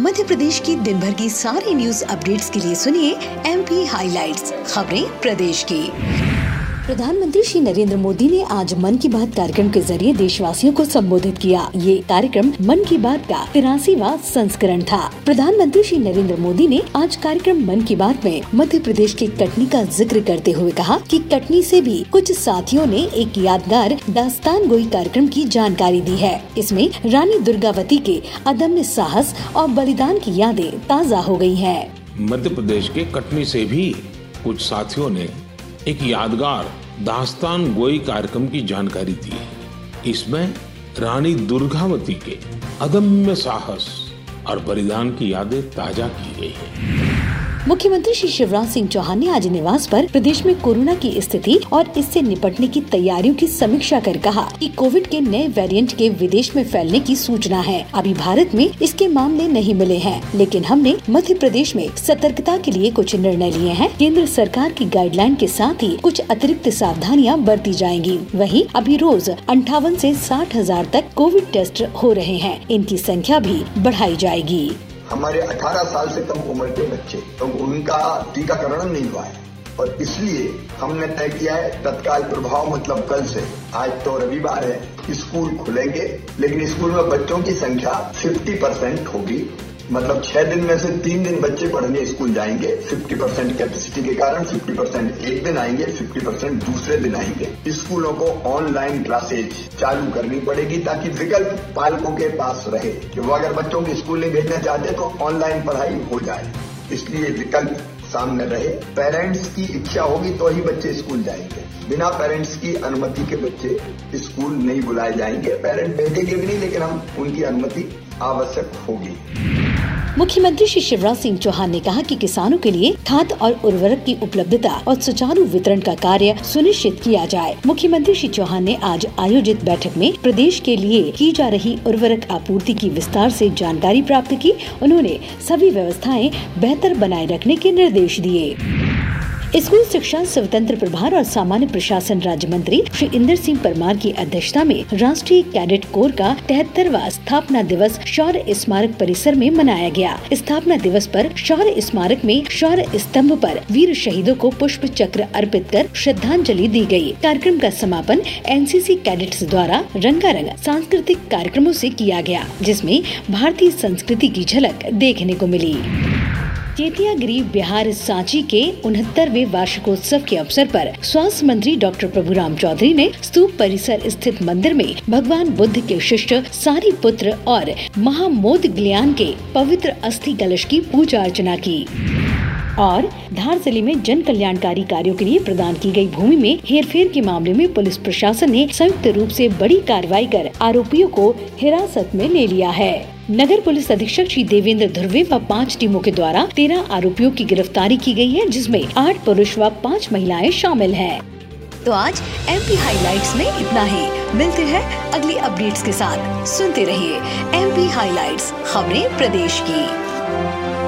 मध्य प्रदेश की दिन भर की सारी न्यूज़ अपडेट्स के लिए सुनिए एम पी हाईलाइट खबरें प्रदेश की। प्रधानमंत्री श्री नरेंद्र मोदी ने आज मन की बात कार्यक्रम के ज़रिए देशवासियों को संबोधित किया। ये कार्यक्रम मन की बात का तिरासीवा संस्करण था। प्रधानमंत्री श्री नरेंद्र मोदी ने आज कार्यक्रम मन की बात में मध्य प्रदेश के कटनी का ज़िक्र करते हुए कहा कि कटनी से भी कुछ साथियों ने एक यादगार दास्तान गोई कार्यक्रम की जानकारी दी है। इसमें रानी दुर्गावती के अदम्य साहस और बलिदान की यादें ताज़ा हो गई है। मध्य प्रदेश के कटनी से भी कुछ साथियों ने एक यादगार दास्तान गोई कार्यक्रम की जानकारी दी। इसमें रानी दुर्गावती के अदम्य साहस और बलिदान की यादें ताज़ा की गई है। मुख्यमंत्री श्री शिवराज सिंह चौहान ने आज निवास पर प्रदेश में कोरोना की स्थिति और इससे निपटने की तैयारियों की समीक्षा कर कहा कि कोविड के नए वेरिएंट के विदेश में फैलने की सूचना है। अभी भारत में इसके मामले नहीं मिले हैं, लेकिन हमने मध्य प्रदेश में सतर्कता के लिए कुछ निर्णय लिए हैं। केंद्र सरकार की गाइडलाइन के साथ ही कुछ अतिरिक्त सावधानियाँ बरती जाएँगी। वहीं अभी रोज अंठावन से साठ हज़ार तक कोविड टेस्ट हो रहे हैं। इनकी संख्या भी बढ़ाई जाएगी। हमारे 18 साल से कम उम्र के बच्चे तो उनका टीकाकरण नहीं हुआ है। और इसलिए हमने तय किया है, तत्काल प्रभाव मतलब कल से, आज तो रविवार है, स्कूल खुलेंगे, लेकिन स्कूल में बच्चों की संख्या 50 परसेंट होगी। मतलब छह दिन में से तीन दिन बच्चे पढ़ने स्कूल जाएँगे 50 परसेंट कैपेसिटी के कारण 50 परसेंट एक दिन आएँगे 50 परसेंट दूसरे दिन आएँगे। स्कूलों को ऑनलाइन क्लासेज चालू करनी पड़ेगी ताकि विकल्प पालकों के पास रहे कि वो अगर बच्चों को स्कूल नहीं भेजना चाहते तो ऑनलाइन पढ़ाई हो जाए। इसलिए विकल्प सामने रहे। पेरेंट्स की इच्छा होगी तो ही बच्चे स्कूल जाएँगे। बिना पेरेंट्स की अनुमति के बच्चे स्कूल नहीं बुलाए जाएँगे। पेरेंट भेजेंगे भी नहीं, लेकिन हम उनकी अनुमति आवश्यक होगी। मुख्यमंत्री श्री शिवराज सिंह चौहान ने कहा कि किसानों के लिए खाद और उर्वरक की उपलब्धता और सुचारू वितरण का कार्य सुनिश्चित किया जाए। मुख्यमंत्री श्री चौहान ने आज आयोजित बैठक में प्रदेश के लिए की जा रही उर्वरक आपूर्ति की विस्तार से जानकारी प्राप्त की। उन्होंने सभी व्यवस्थाएँ बेहतर बनाए रखने के निर्देश दिए। स्कूल शिक्षा, स्वतंत्र प्रभार और सामान्य प्रशासन राज्य मंत्री श्री इंदर सिंह परमार की अध्यक्षता में राष्ट्रीय कैडेट कोर का तिहत्तरवा स्थापना दिवस शौर्य स्मारक परिसर में मनाया गया स्थापना दिवस पर शौर्य स्मारक में शौर्य स्तंभ पर वीर शहीदों को पुष्प चक्र अर्पित कर श्रद्धांजलि दी गई। कार्यक्रम का समापन एनसीसी कैडेट्स द्वारा रंगारंग सांस्कृतिक कार्यक्रमों से किया गया, जिसमें भारतीय संस्कृति की झलक देखने को मिली चेतिया गरीब बिहार सांची के उनहत्तरवे वार्षिकोत्सव के अवसर पर स्वास्थ्य मंत्री डॉक्टर प्रभुराम चौधरी ने स्तूप परिसर स्थित मंदिर में भगवान बुद्ध के शिष्य, सारी पुत्र और महामोद ग्लियान के पवित्र अस्थि कलश की पूजा अर्चना की। और धार ज़िले में जन कल्याणकारी कार्यों के लिए प्रदान की गई भूमि में हेरफेर के मामले में पुलिस प्रशासन ने संयुक्त रूप से बड़ी कार्रवाई कर आरोपियों को हिरासत में ले लिया है। नगर पुलिस अधीक्षक श्री देवेंद्र ध्रुवे व पाँच टीमों के द्वारा तेरह आरोपियों की गिरफ्तारी की गई है, जिसमें आठ पुरुष व पाँच महिलाएँ शामिल हैं। तो आज एम पी हाईलाइट्स में इतना ही। मिलते हैं अगली अपडेट्स के साथ। सुनते रहिए एम पी हाईलाइट्स खबरें प्रदेश की।